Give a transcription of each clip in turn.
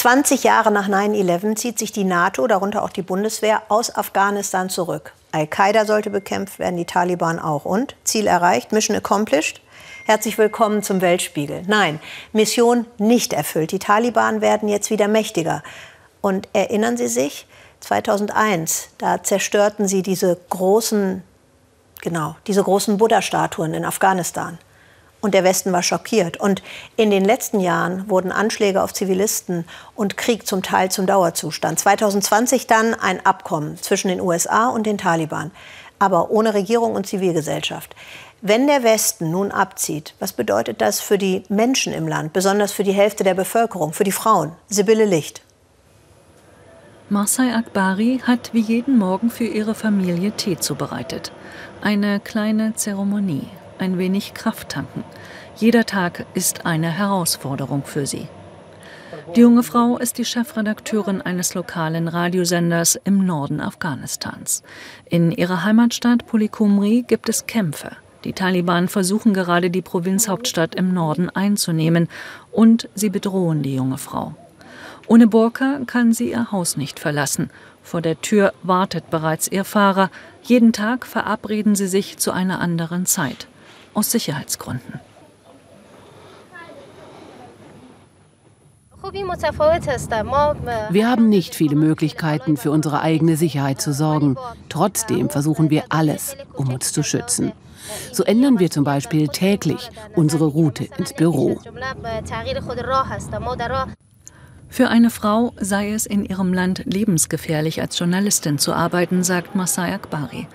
20 Jahre nach 9-11 zieht sich die NATO, darunter auch die Bundeswehr, aus Afghanistan zurück. Al-Qaida sollte bekämpft werden, die Taliban auch. Und Ziel erreicht, Mission accomplished. Herzlich willkommen zum Weltspiegel. Nein, Mission nicht erfüllt. Die Taliban werden jetzt wieder mächtiger. Und erinnern Sie sich, 2001, da zerstörten sie diese großen, genau, diese großen Buddha-Statuen in Afghanistan. Und der Westen war schockiert. Und in den letzten Jahren wurden Anschläge auf Zivilisten und Krieg zum Teil zum Dauerzustand. 2020 dann ein Abkommen zwischen den USA und den Taliban, aber ohne Regierung und Zivilgesellschaft. Wenn der Westen nun abzieht, was bedeutet das für die Menschen im Land, besonders für die Hälfte der Bevölkerung, für die Frauen? Sibylle Licht. Marsai Akbari hat wie jeden Morgen für ihre Familie Tee zubereitet. Eine kleine Zeremonie, ein wenig Kraft tanken. Jeder Tag ist eine Herausforderung für sie. Die junge Frau ist die Chefredakteurin eines lokalen Radiosenders im Norden Afghanistans. In ihrer Heimatstadt Polikumri gibt es Kämpfe. Die Taliban versuchen gerade die Provinzhauptstadt im Norden einzunehmen und sie bedrohen die junge Frau. Ohne Burka kann sie ihr Haus nicht verlassen. Vor der Tür wartet bereits ihr Fahrer. Jeden Tag verabreden sie sich zu einer anderen Zeit aus Sicherheitsgründen. Wir haben nicht viele Möglichkeiten, für unsere eigene Sicherheit zu sorgen. Trotzdem versuchen wir alles, um uns zu schützen. So ändern wir zum Beispiel täglich unsere Route ins Büro. Für eine Frau sei es in ihrem Land lebensgefährlich, als Journalistin zu arbeiten, sagt Masai Akbari.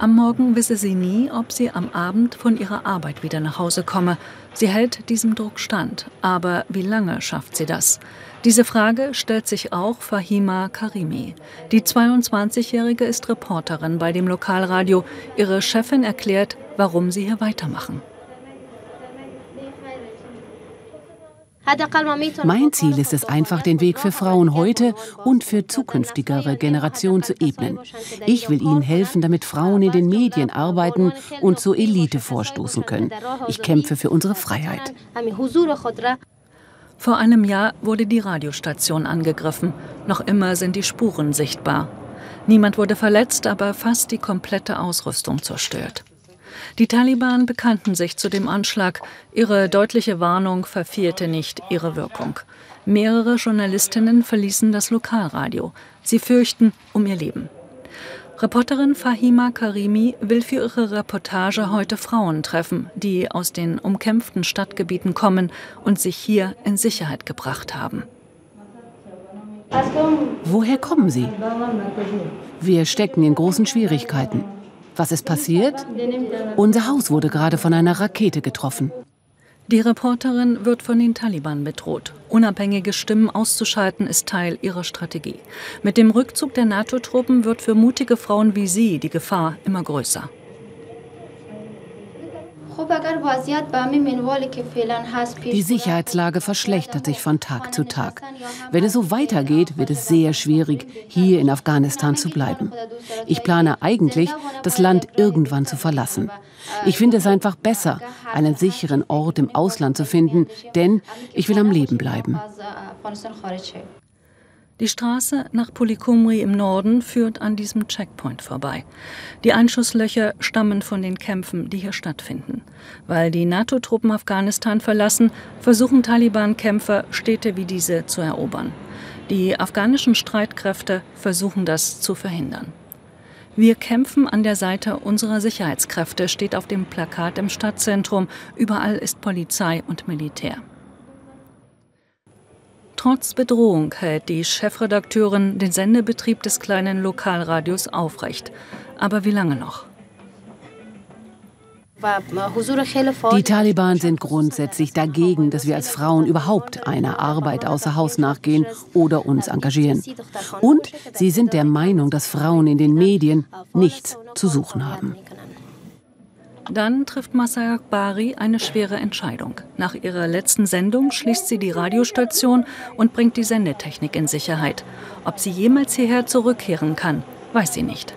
Am Morgen wisse sie nie, ob sie am Abend von ihrer Arbeit wieder nach Hause komme. Sie hält diesem Druck stand. Aber wie lange schafft sie das? Diese Frage stellt sich auch Fahima Karimi. Die 22-Jährige ist Reporterin bei dem Lokalradio. Ihre Chefin erklärt, warum sie hier weitermachen. Mein Ziel ist es einfach, den Weg für Frauen heute und für zukünftigere Generationen zu ebnen. Ich will ihnen helfen, damit Frauen in den Medien arbeiten und zur Elite vorstoßen können. Ich kämpfe für unsere Freiheit. Vor einem Jahr wurde die Radiostation angegriffen. Noch immer sind die Spuren sichtbar. Niemand wurde verletzt, aber fast die komplette Ausrüstung zerstört. Die Taliban bekannten sich zu dem Anschlag. Ihre deutliche Warnung verfehlte nicht ihre Wirkung. Mehrere Journalistinnen verließen das Lokalradio. Sie fürchten um ihr Leben. Reporterin Fahima Karimi will für ihre Reportage heute Frauen treffen, die aus den umkämpften Stadtgebieten kommen und sich hier in Sicherheit gebracht haben. Woher kommen Sie? Wir stecken in großen Schwierigkeiten. Was ist passiert? Unser Haus wurde gerade von einer Rakete getroffen. Die Reporterin wird von den Taliban bedroht. Unabhängige Stimmen auszuschalten ist Teil ihrer Strategie. Mit dem Rückzug der NATO-Truppen wird für mutige Frauen wie sie die Gefahr immer größer. Die Sicherheitslage verschlechtert sich von Tag zu Tag. Wenn es so weitergeht, wird es sehr schwierig, hier in Afghanistan zu bleiben. Ich plane eigentlich, das Land irgendwann zu verlassen. Ich finde es einfach besser, einen sicheren Ort im Ausland zu finden, denn ich will am Leben bleiben. Die Straße nach Polikumri im Norden führt an diesem Checkpoint vorbei. Die Einschusslöcher stammen von den Kämpfen, die hier stattfinden. Weil die NATO-Truppen Afghanistan verlassen, versuchen Taliban-Kämpfer, Städte wie diese zu erobern. Die afghanischen Streitkräfte versuchen das zu verhindern. Wir kämpfen an der Seite unserer Sicherheitskräfte, steht auf dem Plakat im Stadtzentrum. Überall ist Polizei und Militär. Trotz Bedrohung hält die Chefredakteurin den Sendebetrieb des kleinen Lokalradios aufrecht. Aber wie lange noch? Die Taliban sind grundsätzlich dagegen, dass wir als Frauen überhaupt einer Arbeit außer Haus nachgehen oder uns engagieren. Und sie sind der Meinung, dass Frauen in den Medien nichts zu suchen haben. Dann trifft Masaya Akbari eine schwere Entscheidung. Nach ihrer letzten Sendung schließt sie die Radiostation und bringt die Sendetechnik in Sicherheit. Ob sie jemals hierher zurückkehren kann, weiß sie nicht.